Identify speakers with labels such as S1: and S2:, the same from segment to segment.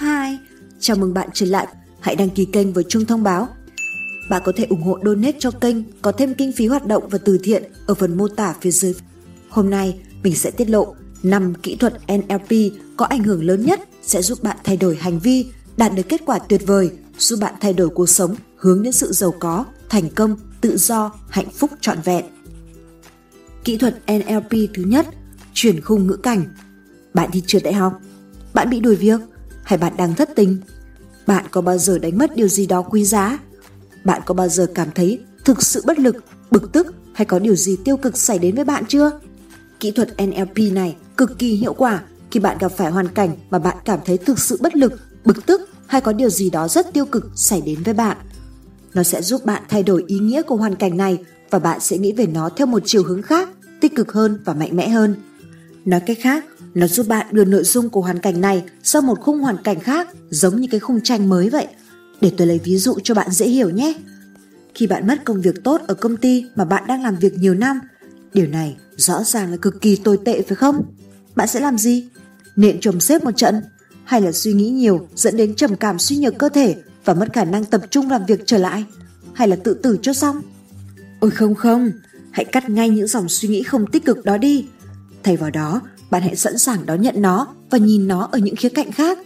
S1: Hi, chào mừng bạn trở lại. Hãy đăng ký kênh với chuông thông báo. Bạn có thể ủng hộ donate cho kênh, có thêm kinh phí hoạt động và từ thiện ở phần mô tả phía dưới. Hôm nay, mình sẽ tiết lộ 5 kỹ thuật NLP có ảnh hưởng lớn nhất sẽ giúp bạn thay đổi hành vi, đạt được kết quả tuyệt vời, giúp bạn thay đổi cuộc sống hướng đến sự giàu có, thành công, tự do, hạnh phúc trọn vẹn. Kỹ thuật NLP thứ nhất, chuyển khung ngữ cảnh. Bạn đi trượt đại học, bạn bị đuổi việc hay bạn đang thất tình? Bạn có bao giờ đánh mất điều gì đó quý giá? Bạn có bao giờ cảm thấy thực sự bất lực, bực tức hay có điều gì tiêu cực xảy đến với bạn chưa? Kỹ thuật NLP này cực kỳ hiệu quả khi bạn gặp phải hoàn cảnh mà bạn cảm thấy thực sự bất lực, bực tức hay có điều gì đó rất tiêu cực xảy đến với bạn. Nó sẽ giúp bạn thay đổi ý nghĩa của hoàn cảnh này và bạn sẽ nghĩ về nó theo một chiều hướng khác, tích cực hơn và mạnh mẽ hơn. Nói cách khác, nó giúp bạn đưa nội dung của hoàn cảnh này sang một khung hoàn cảnh khác giống như cái khung tranh mới vậy. Để tôi lấy ví dụ cho bạn dễ hiểu nhé. Khi bạn mất công việc tốt ở công ty mà bạn đang làm việc nhiều năm, điều này rõ ràng là cực kỳ tồi tệ phải không? Bạn sẽ làm gì? Nện chồng xếp một trận? Hay là suy nghĩ nhiều dẫn đến trầm cảm suy nhược cơ thể và mất khả năng tập trung làm việc trở lại? Hay là tự tử cho xong? Ôi không không, hãy cắt ngay những dòng suy nghĩ không tích cực đó đi. Thay vào đó, bạn hãy sẵn sàng đón nhận nó và nhìn nó ở những khía cạnh khác.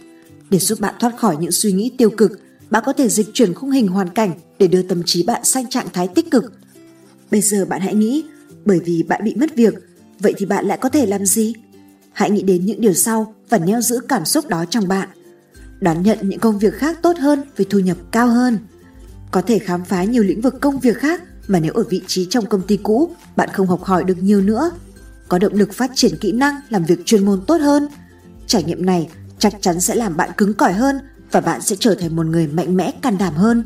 S1: Để giúp bạn thoát khỏi những suy nghĩ tiêu cực, bạn có thể dịch chuyển khung hình hoàn cảnh để đưa tâm trí bạn sang trạng thái tích cực. Bây giờ bạn hãy nghĩ, bởi vì bạn bị mất việc, vậy thì bạn lại có thể làm gì? Hãy nghĩ đến những điều sau và neo giữ cảm xúc đó trong bạn. Đón nhận những công việc khác tốt hơn với thu nhập cao hơn. Có thể khám phá nhiều lĩnh vực công việc khác mà nếu ở vị trí trong công ty cũ, bạn không học hỏi được nhiều nữa có động lực phát triển kỹ năng làm việc chuyên môn tốt hơn. Trải nghiệm này chắc chắn sẽ làm bạn cứng cỏi hơn và bạn sẽ trở thành một người mạnh mẽ can đảm hơn.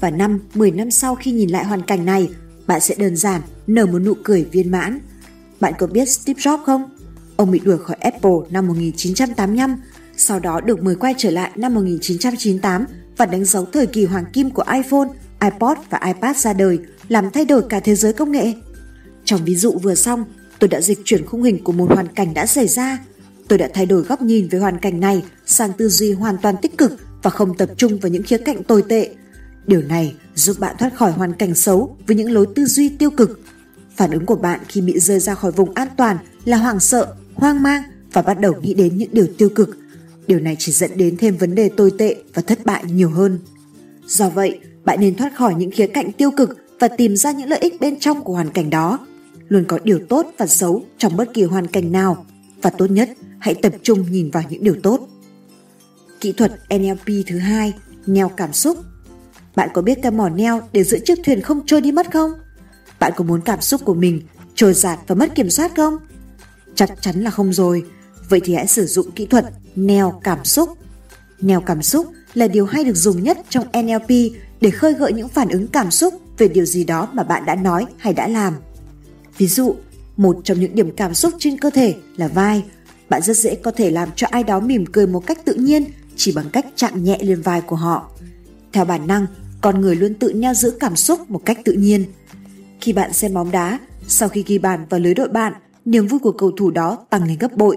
S1: Và năm, 10 năm sau khi nhìn lại hoàn cảnh này, bạn sẽ đơn giản nở một nụ cười viên mãn. Bạn có biết Steve Jobs không? Ông bị đuổi khỏi Apple năm 1985, sau đó được mời quay trở lại năm 1998 và đánh dấu thời kỳ hoàng kim của iPhone, iPod và iPad ra đời, làm thay đổi cả thế giới công nghệ. Trong ví dụ vừa xong, tôi đã dịch chuyển khung hình của một hoàn cảnh đã xảy ra. Tôi đã thay đổi góc nhìn về hoàn cảnh này sang tư duy hoàn toàn tích cực và không tập trung vào những khía cạnh tồi tệ. Điều này giúp bạn thoát khỏi hoàn cảnh xấu với những lối tư duy tiêu cực. Phản ứng của bạn khi bị rơi ra khỏi vùng an toàn là hoảng sợ, hoang mang và bắt đầu nghĩ đến những điều tiêu cực. Điều này chỉ dẫn đến thêm vấn đề tồi tệ và thất bại nhiều hơn. Do vậy, bạn nên thoát khỏi những khía cạnh tiêu cực và tìm ra những lợi ích bên trong của hoàn cảnh đó luôn có điều tốt và xấu trong bất kỳ hoàn cảnh nào và tốt nhất hãy tập trung nhìn vào những điều tốt. Kỹ thuật NLP thứ hai, neo cảm xúc. Bạn có biết cái mỏ neo để giữ chiếc thuyền không trôi đi mất không? Bạn có muốn cảm xúc của mình trôi giạt và mất kiểm soát không? Chắc chắn là không rồi. Vậy thì hãy sử dụng kỹ thuật neo cảm xúc. Neo cảm xúc là điều hay được dùng nhất trong NLP để khơi gợi những phản ứng cảm xúc về điều gì đó mà bạn đã nói hay đã làm. Ví dụ, một trong những điểm cảm xúc trên cơ thể là vai. Bạn rất dễ có thể làm cho ai đó mỉm cười một cách tự nhiên chỉ bằng cách chạm nhẹ lên vai của họ. Theo bản năng, con người luôn tự neo giữ cảm xúc một cách tự nhiên. Khi bạn xem bóng đá, sau khi ghi bàn vào lưới đội bạn, niềm vui của cầu thủ đó tăng lên gấp bội.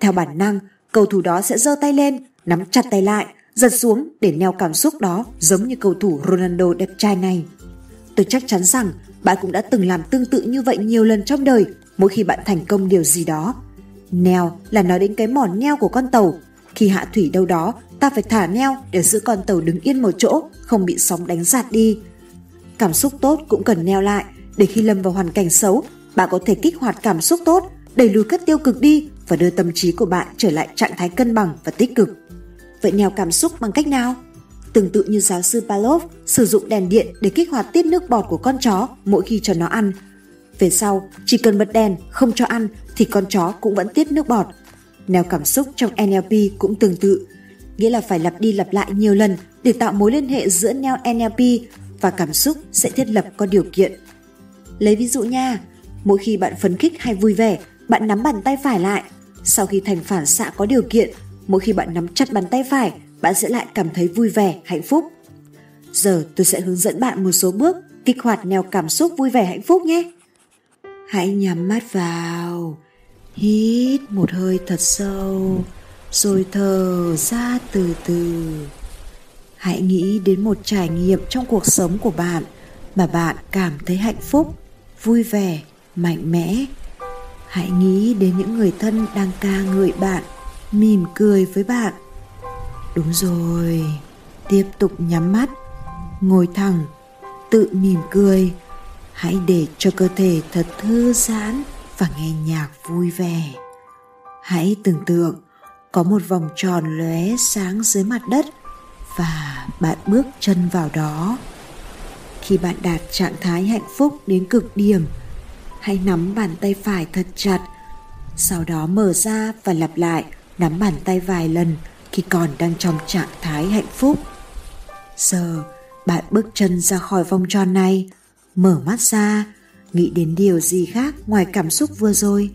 S1: Theo bản năng, cầu thủ đó sẽ giơ tay lên, nắm chặt tay lại, giật xuống để neo cảm xúc đó giống như cầu thủ Ronaldo đẹp trai này. Tôi chắc chắn rằng bạn cũng đã từng làm tương tự như vậy nhiều lần trong đời mỗi khi bạn thành công điều gì đó. Neo là nói đến cái mỏ neo của con tàu. Khi hạ thủy đâu đó, ta phải thả neo để giữ con tàu đứng yên một chỗ, không bị sóng đánh giạt đi. Cảm xúc tốt cũng cần neo lại để khi lâm vào hoàn cảnh xấu, bạn có thể kích hoạt cảm xúc tốt, đẩy lùi các tiêu cực đi và đưa tâm trí của bạn trở lại trạng thái cân bằng và tích cực. Vậy neo cảm xúc bằng cách nào? Tương tự như giáo sư Palov sử dụng đèn điện để kích hoạt tiết nước bọt của con chó mỗi khi cho nó ăn. Về sau, chỉ cần bật đèn không cho ăn thì con chó cũng vẫn tiết nước bọt. Neo cảm xúc trong NLP cũng tương tự, nghĩa là phải lặp đi lặp lại nhiều lần để tạo mối liên hệ giữa neo NLP và cảm xúc sẽ thiết lập có điều kiện. Lấy ví dụ nha, mỗi khi bạn phấn khích hay vui vẻ, bạn nắm bàn tay phải lại. Sau khi thành phản xạ có điều kiện, mỗi khi bạn nắm chặt bàn tay phải, bạn sẽ lại cảm thấy vui vẻ, hạnh phúc. Giờ tôi sẽ hướng dẫn bạn một số bước kích hoạt neo cảm xúc vui vẻ hạnh phúc nhé. Hãy nhắm mắt vào, hít một hơi thật sâu, rồi thở ra từ từ hãy nghĩ đến một trải nghiệm trong cuộc sống của bạn mà bạn cảm thấy hạnh phúc vui vẻ mạnh mẽ hãy nghĩ đến những người thân đang ca ngợi bạn mỉm cười với bạn đúng rồi. Tiếp tục nhắm mắt. Ngồi thẳng. Tự mỉm cười. Hãy để cho cơ thể thật thư giãn và nghe nhạc vui vẻ. Hãy tưởng tượng, có một vòng tròn lóe sáng dưới mặt đất và bạn bước chân vào đó. Khi bạn đạt trạng thái hạnh phúc đến cực điểm, hãy nắm bàn tay phải thật chặt, sau đó mở ra và lặp lại, nắm bàn tay vài lần khi còn đang trong trạng thái hạnh phúc. Giờ, bạn bước chân ra khỏi vòng tròn này, mở mắt ra, nghĩ đến điều gì khác ngoài cảm xúc vừa rồi.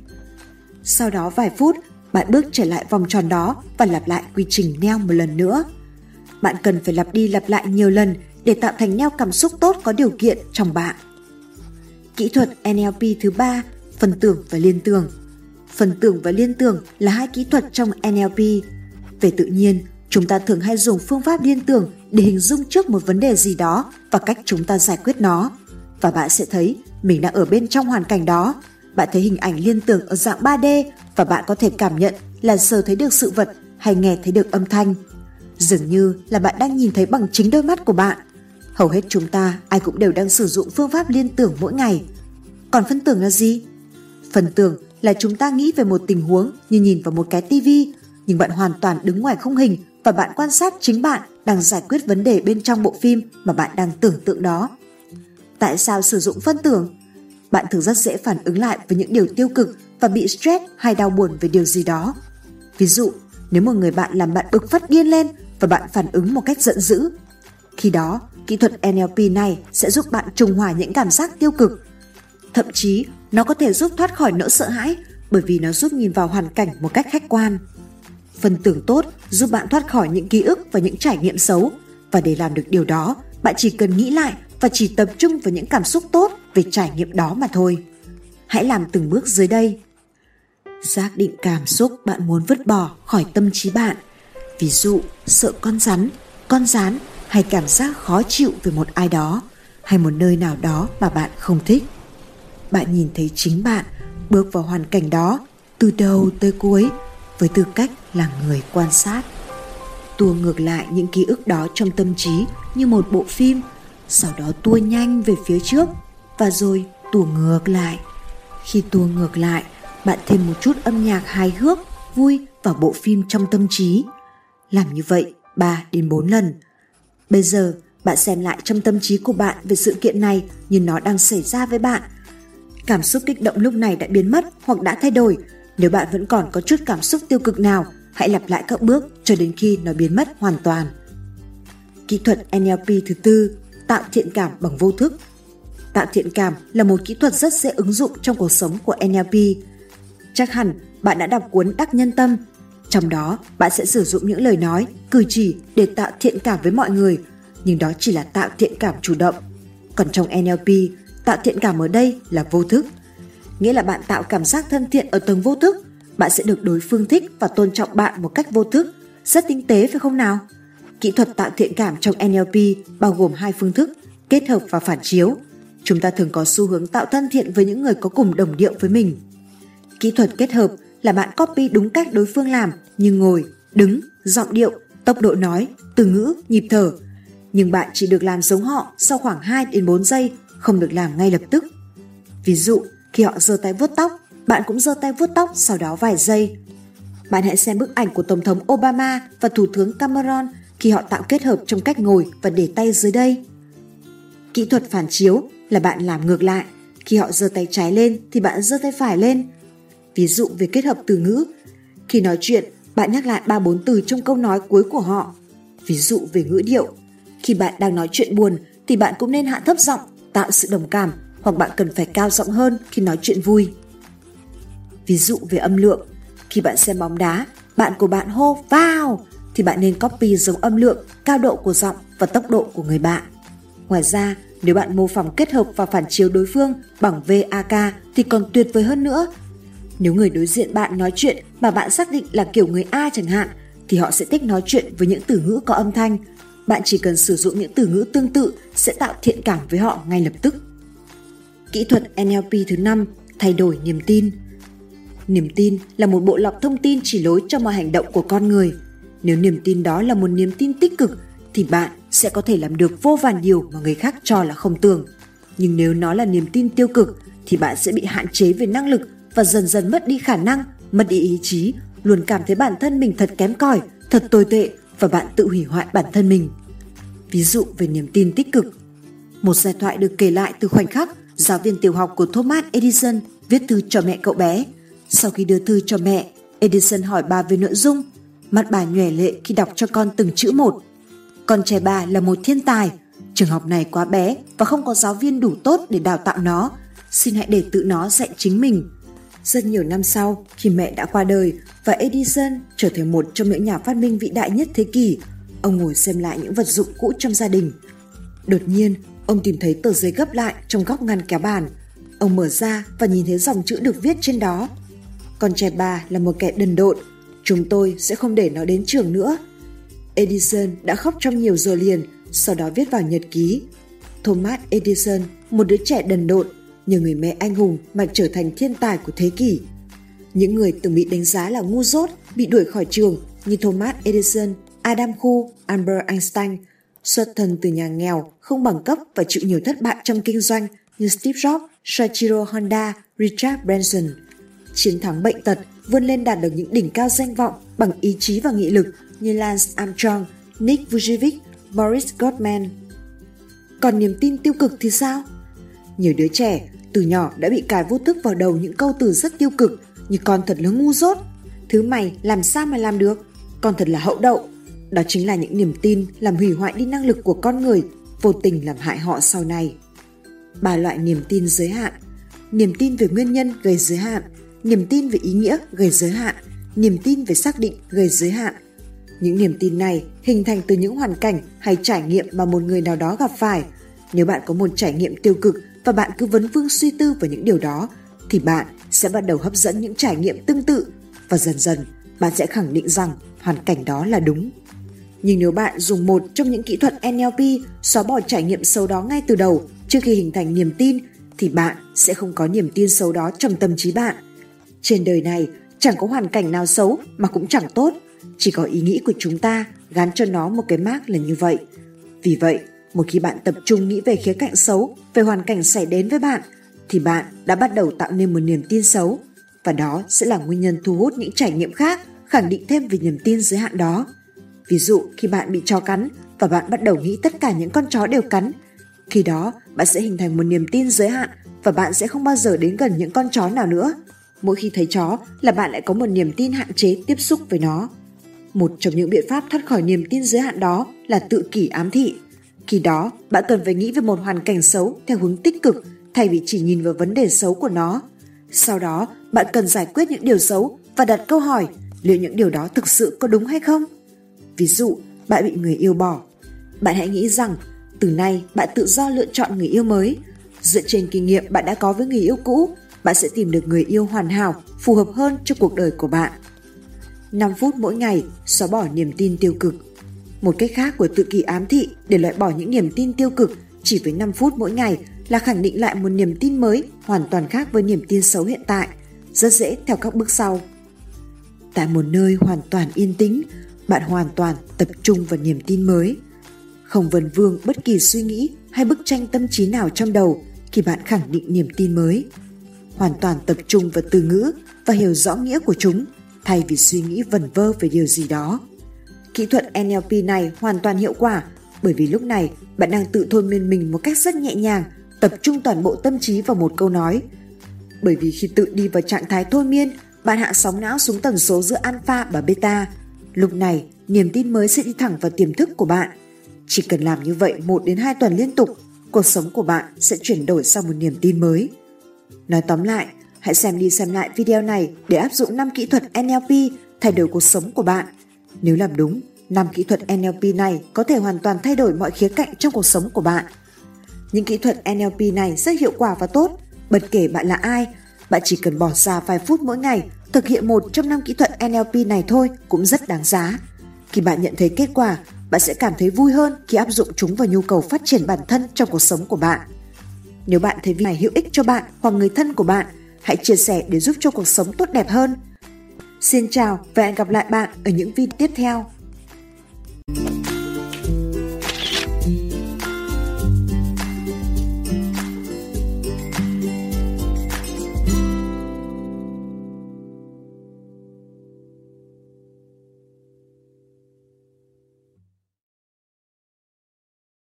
S1: Sau đó vài phút, bạn bước trở lại vòng tròn đó và lặp lại quy trình neo một lần nữa. Bạn cần phải lặp đi lặp lại nhiều lần để tạo thành neo cảm xúc tốt có điều kiện trong bạn. Kỹ thuật NLP thứ ba, phần tưởng và liên tưởng. Phần tưởng và liên tưởng là hai kỹ thuật trong NLP về tự nhiên chúng ta thường hay dùng phương pháp liên tưởng để hình dung trước một vấn đề gì đó và cách chúng ta giải quyết nó và bạn sẽ thấy mình đang ở bên trong hoàn cảnh đó bạn thấy hình ảnh liên tưởng ở dạng 3D và bạn có thể cảm nhận là sờ thấy được sự vật hay nghe thấy được âm thanh. Dường như là bạn đang nhìn thấy bằng chính đôi mắt của bạn. Hầu hết chúng ta ai cũng đều đang sử dụng phương pháp liên tưởng mỗi ngày. Còn phân tưởng là gì? Phần tưởng là chúng ta nghĩ về một tình huống như nhìn vào một cái tivi, nhưng bạn hoàn toàn đứng ngoài không hình và bạn quan sát chính bạn đang giải quyết vấn đề bên trong bộ phim mà bạn đang tưởng tượng đó. Tại sao sử dụng phân tưởng? Bạn thường rất dễ phản ứng lại với những điều tiêu cực và bị stress hay đau buồn về điều gì đó. Ví dụ, nếu một người bạn làm bạn bực phát điên lên và bạn phản ứng một cách giận dữ. Khi đó, kỹ thuật NLP này sẽ giúp bạn trùng hòa những cảm giác tiêu cực. Thậm chí, nó có thể giúp thoát khỏi nỗi sợ hãi bởi vì nó giúp nhìn vào hoàn cảnh một cách khách quan. Phần tưởng tốt giúp bạn thoát khỏi những ký ức và những trải nghiệm xấu và để làm được điều đó, bạn chỉ cần nghĩ lại và chỉ tập trung vào những cảm xúc tốt về trải nghiệm đó mà thôi. Hãy làm từng bước dưới đây. Xác định cảm xúc bạn muốn vứt bỏ khỏi tâm trí bạn. Ví dụ, sợ con rắn, con rán hay cảm giác khó chịu về một ai đó hay một nơi nào đó mà bạn không thích. Bạn nhìn thấy chính bạn bước vào hoàn cảnh đó từ đầu tới cuối với tư cách là người quan sát. Tua ngược lại những ký ức đó trong tâm trí như một bộ phim, sau đó tua nhanh về phía trước và rồi tua ngược lại. Khi tua ngược lại, bạn thêm một chút âm nhạc hài hước, vui vào bộ phim trong tâm trí. Làm như vậy 3 đến 4 lần. Bây giờ, bạn xem lại trong tâm trí của bạn về sự kiện này như nó đang xảy ra với bạn. Cảm xúc kích động lúc này đã biến mất hoặc đã thay đổi nếu bạn vẫn còn có chút cảm xúc tiêu cực nào hãy lặp lại các bước cho đến khi nó biến mất hoàn toàn kỹ thuật NLP thứ tư tạo thiện cảm bằng vô thức. Tạo thiện cảm là một kỹ thuật rất dễ ứng dụng trong cuộc sống của NLP. Chắc hẳn bạn đã đọc cuốn Đắc Nhân Tâm. Trong đó, bạn sẽ sử dụng những lời nói, cử chỉ để tạo thiện cảm với mọi người, nhưng đó chỉ là tạo thiện cảm chủ động. Còn trong NLP, tạo thiện cảm ở đây là vô thức. Nghĩa là bạn tạo cảm giác thân thiện ở tầng vô thức, bạn sẽ được đối phương thích và tôn trọng bạn một cách vô thức. Rất tinh tế phải không nào? Kỹ thuật tạo thiện cảm trong NLP bao gồm hai phương thức, kết hợp và phản chiếu. Chúng ta thường có xu hướng tạo thân thiện với những người có cùng đồng điệu với mình. Kỹ thuật kết hợp là bạn copy đúng cách đối phương làm như ngồi, đứng, giọng điệu, tốc độ nói, từ ngữ, nhịp thở. Nhưng bạn chỉ được làm giống họ sau khoảng 2 đến 4 giây, không được làm ngay lập tức. Ví dụ, khi họ giơ tay vuốt tóc, bạn cũng giơ tay vuốt tóc sau đó vài giây. Bạn hãy xem bức ảnh của Tổng thống Obama và Thủ tướng Cameron khi họ tạo kết hợp trong cách ngồi và để tay dưới đây. Kỹ thuật phản chiếu là bạn làm ngược lại, khi họ giơ tay trái lên thì bạn giơ tay phải lên. Ví dụ về kết hợp từ ngữ, khi nói chuyện, bạn nhắc lại ba bốn từ trong câu nói cuối của họ. Ví dụ về ngữ điệu, khi bạn đang nói chuyện buồn thì bạn cũng nên hạ thấp giọng, tạo sự đồng cảm hoặc bạn cần phải cao giọng hơn khi nói chuyện vui. Ví dụ về âm lượng, khi bạn xem bóng đá, bạn của bạn hô vào thì bạn nên copy giống âm lượng, cao độ của giọng và tốc độ của người bạn. Ngoài ra, nếu bạn mô phỏng kết hợp và phản chiếu đối phương bằng VAK thì còn tuyệt vời hơn nữa. Nếu người đối diện bạn nói chuyện mà bạn xác định là kiểu người A chẳng hạn, thì họ sẽ thích nói chuyện với những từ ngữ có âm thanh. Bạn chỉ cần sử dụng những từ ngữ tương tự sẽ tạo thiện cảm với họ ngay lập tức. Kỹ thuật NLP thứ 5, thay đổi niềm tin. Niềm tin là một bộ lọc thông tin chỉ lối cho mọi hành động của con người. Nếu niềm tin đó là một niềm tin tích cực thì bạn sẽ có thể làm được vô vàn điều mà người khác cho là không tưởng. Nhưng nếu nó là niềm tin tiêu cực thì bạn sẽ bị hạn chế về năng lực và dần dần mất đi khả năng, mất đi ý chí, luôn cảm thấy bản thân mình thật kém cỏi, thật tồi tệ và bạn tự hủy hoại bản thân mình. Ví dụ về niềm tin tích cực. Một giai thoại được kể lại từ khoảnh khắc giáo viên tiểu học của Thomas Edison viết thư cho mẹ cậu bé. Sau khi đưa thư cho mẹ, Edison hỏi bà về nội dung. Mặt bà nhòe lệ khi đọc cho con từng chữ một. Con trai bà là một thiên tài. Trường học này quá bé và không có giáo viên đủ tốt để đào tạo nó. Xin hãy để tự nó dạy chính mình. Rất nhiều năm sau, khi mẹ đã qua đời và Edison trở thành một trong những nhà phát minh vĩ đại nhất thế kỷ, ông ngồi xem lại những vật dụng cũ trong gia đình. Đột nhiên, ông tìm thấy tờ giấy gấp lại trong góc ngăn kéo bàn. Ông mở ra và nhìn thấy dòng chữ được viết trên đó. Con trai bà là một kẻ đần độn, chúng tôi sẽ không để nó đến trường nữa. Edison đã khóc trong nhiều giờ liền, sau đó viết vào nhật ký. Thomas Edison, một đứa trẻ đần độn, nhờ người mẹ anh hùng mà trở thành thiên tài của thế kỷ. Những người từng bị đánh giá là ngu dốt, bị đuổi khỏi trường như Thomas Edison, Adam Khu, Albert Einstein, xuất thân từ nhà nghèo, không bằng cấp và chịu nhiều thất bại trong kinh doanh như Steve Jobs, Soichiro Honda, Richard Branson. Chiến thắng bệnh tật, vươn lên đạt được những đỉnh cao danh vọng bằng ý chí và nghị lực như Lance Armstrong, Nick Vujicic, Boris Gottman. Còn niềm tin tiêu cực thì sao? Nhiều đứa trẻ từ nhỏ đã bị cài vô thức vào đầu những câu từ rất tiêu cực như con thật là ngu dốt, thứ mày làm sao mà làm được, con thật là hậu đậu. Đó chính là những niềm tin làm hủy hoại đi năng lực của con người, vô tình làm hại họ sau này. Ba loại niềm tin giới hạn Niềm tin về nguyên nhân gây giới hạn, niềm tin về ý nghĩa gây giới hạn, niềm tin về xác định gây giới hạn. Những niềm tin này hình thành từ những hoàn cảnh hay trải nghiệm mà một người nào đó gặp phải. Nếu bạn có một trải nghiệm tiêu cực và bạn cứ vấn vương suy tư vào những điều đó thì bạn sẽ bắt đầu hấp dẫn những trải nghiệm tương tự và dần dần bạn sẽ khẳng định rằng hoàn cảnh đó là đúng. Nhưng nếu bạn dùng một trong những kỹ thuật NLP xóa bỏ trải nghiệm xấu đó ngay từ đầu trước khi hình thành niềm tin thì bạn sẽ không có niềm tin xấu đó trong tâm trí bạn. Trên đời này chẳng có hoàn cảnh nào xấu mà cũng chẳng tốt, chỉ có ý nghĩ của chúng ta gắn cho nó một cái mác là như vậy. Vì vậy, một khi bạn tập trung nghĩ về khía cạnh xấu, về hoàn cảnh xảy đến với bạn, thì bạn đã bắt đầu tạo nên một niềm tin xấu và đó sẽ là nguyên nhân thu hút những trải nghiệm khác khẳng định thêm về niềm tin giới hạn đó. Ví dụ khi bạn bị chó cắn và bạn bắt đầu nghĩ tất cả những con chó đều cắn, khi đó bạn sẽ hình thành một niềm tin giới hạn và bạn sẽ không bao giờ đến gần những con chó nào nữa. Mỗi khi thấy chó là bạn lại có một niềm tin hạn chế tiếp xúc với nó. Một trong những biện pháp thoát khỏi niềm tin giới hạn đó là tự kỷ ám thị. Khi đó, bạn cần phải nghĩ về một hoàn cảnh xấu theo hướng tích cực thay vì chỉ nhìn vào vấn đề xấu của nó. Sau đó, bạn cần giải quyết những điều xấu và đặt câu hỏi liệu những điều đó thực sự có đúng hay không. Ví dụ, bạn bị người yêu bỏ. Bạn hãy nghĩ rằng từ nay bạn tự do lựa chọn người yêu mới. Dựa trên kinh nghiệm bạn đã có với người yêu cũ, bạn sẽ tìm được người yêu hoàn hảo, phù hợp hơn cho cuộc đời của bạn. 5 phút mỗi ngày xóa bỏ niềm tin tiêu cực. Một cách khác của tự kỷ ám thị để loại bỏ những niềm tin tiêu cực chỉ với 5 phút mỗi ngày là khẳng định lại một niềm tin mới hoàn toàn khác với niềm tin xấu hiện tại. Rất dễ theo các bước sau. Tại một nơi hoàn toàn yên tĩnh, bạn hoàn toàn tập trung vào niềm tin mới. Không vần vương bất kỳ suy nghĩ hay bức tranh tâm trí nào trong đầu khi bạn khẳng định niềm tin mới. Hoàn toàn tập trung vào từ ngữ và hiểu rõ nghĩa của chúng thay vì suy nghĩ vần vơ về điều gì đó. Kỹ thuật NLP này hoàn toàn hiệu quả bởi vì lúc này bạn đang tự thôi miên mình một cách rất nhẹ nhàng, tập trung toàn bộ tâm trí vào một câu nói. Bởi vì khi tự đi vào trạng thái thôi miên, bạn hạ sóng não xuống tần số giữa alpha và beta. Lúc này, niềm tin mới sẽ đi thẳng vào tiềm thức của bạn. Chỉ cần làm như vậy 1 đến 2 tuần liên tục, cuộc sống của bạn sẽ chuyển đổi sang một niềm tin mới. Nói tóm lại, hãy xem đi xem lại video này để áp dụng 5 kỹ thuật NLP thay đổi cuộc sống của bạn. Nếu làm đúng, 5 kỹ thuật NLP này có thể hoàn toàn thay đổi mọi khía cạnh trong cuộc sống của bạn. Những kỹ thuật NLP này rất hiệu quả và tốt, bất kể bạn là ai, Bạn chỉ cần bỏ ra vài phút mỗi ngày thực hiện một trong năm kỹ thuật NLP này thôi cũng rất đáng giá. Khi bạn nhận thấy kết quả, bạn sẽ cảm thấy vui hơn khi áp dụng chúng vào nhu cầu phát triển bản thân trong cuộc sống của bạn. Nếu bạn thấy video này hữu ích cho bạn hoặc người thân của bạn, hãy chia sẻ để giúp cho cuộc sống tốt đẹp hơn. Xin chào và hẹn gặp lại bạn ở những video tiếp theo.